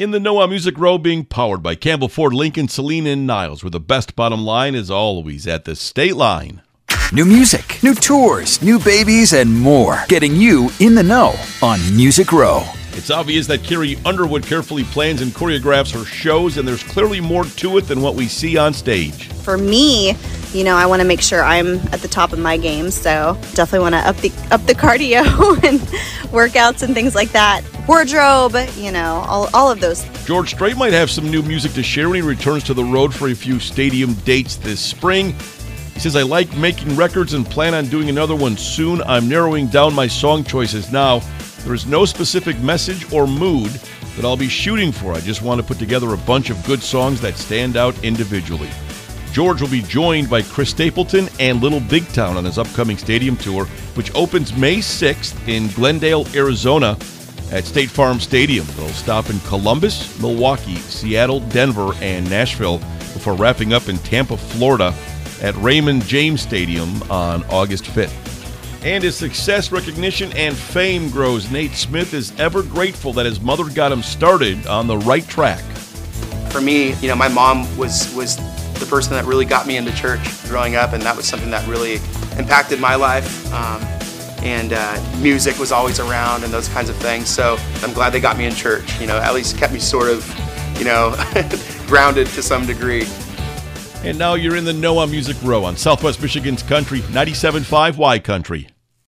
In the Know On Music Row being powered by Campbell Ford, Lincoln, Saline, and Niles, where the best bottom line is always at the state line. New music, new tours, new babies, and more. Getting you in the know on Music Row. It's obvious that Carrie Underwood carefully plans and choreographs her shows, and there's clearly more to it than what we see on stage. For me, you know, I want to make sure I'm at the top of my game, so definitely want to up the up the cardio and workouts and things like that. Wardrobe, you know, all, all of those. George Strait might have some new music to share when he returns to the road for a few stadium dates this spring. He says, I like making records and plan on doing another one soon. I'm narrowing down my song choices now. There is no specific message or mood that I'll be shooting for. I just want to put together a bunch of good songs that stand out individually. George will be joined by Chris Stapleton and Little Big Town on his upcoming stadium tour, which opens May 6th in Glendale, Arizona at State Farm Stadium. They'll stop in Columbus, Milwaukee, Seattle, Denver, and Nashville before wrapping up in Tampa, Florida at Raymond James Stadium on August 5th. And as success, recognition, and fame grows, Nate Smith is ever grateful that his mother got him started on the right track. For me, you know, my mom was was the person that really got me into church growing up, and that was something that really impacted my life. Um, and uh, music was always around, and those kinds of things. So I'm glad they got me in church. You know, at least kept me sort of, you know, grounded to some degree. And now you're in the Know On Music Row on Southwest Michigan's Country 97.5 Y Country.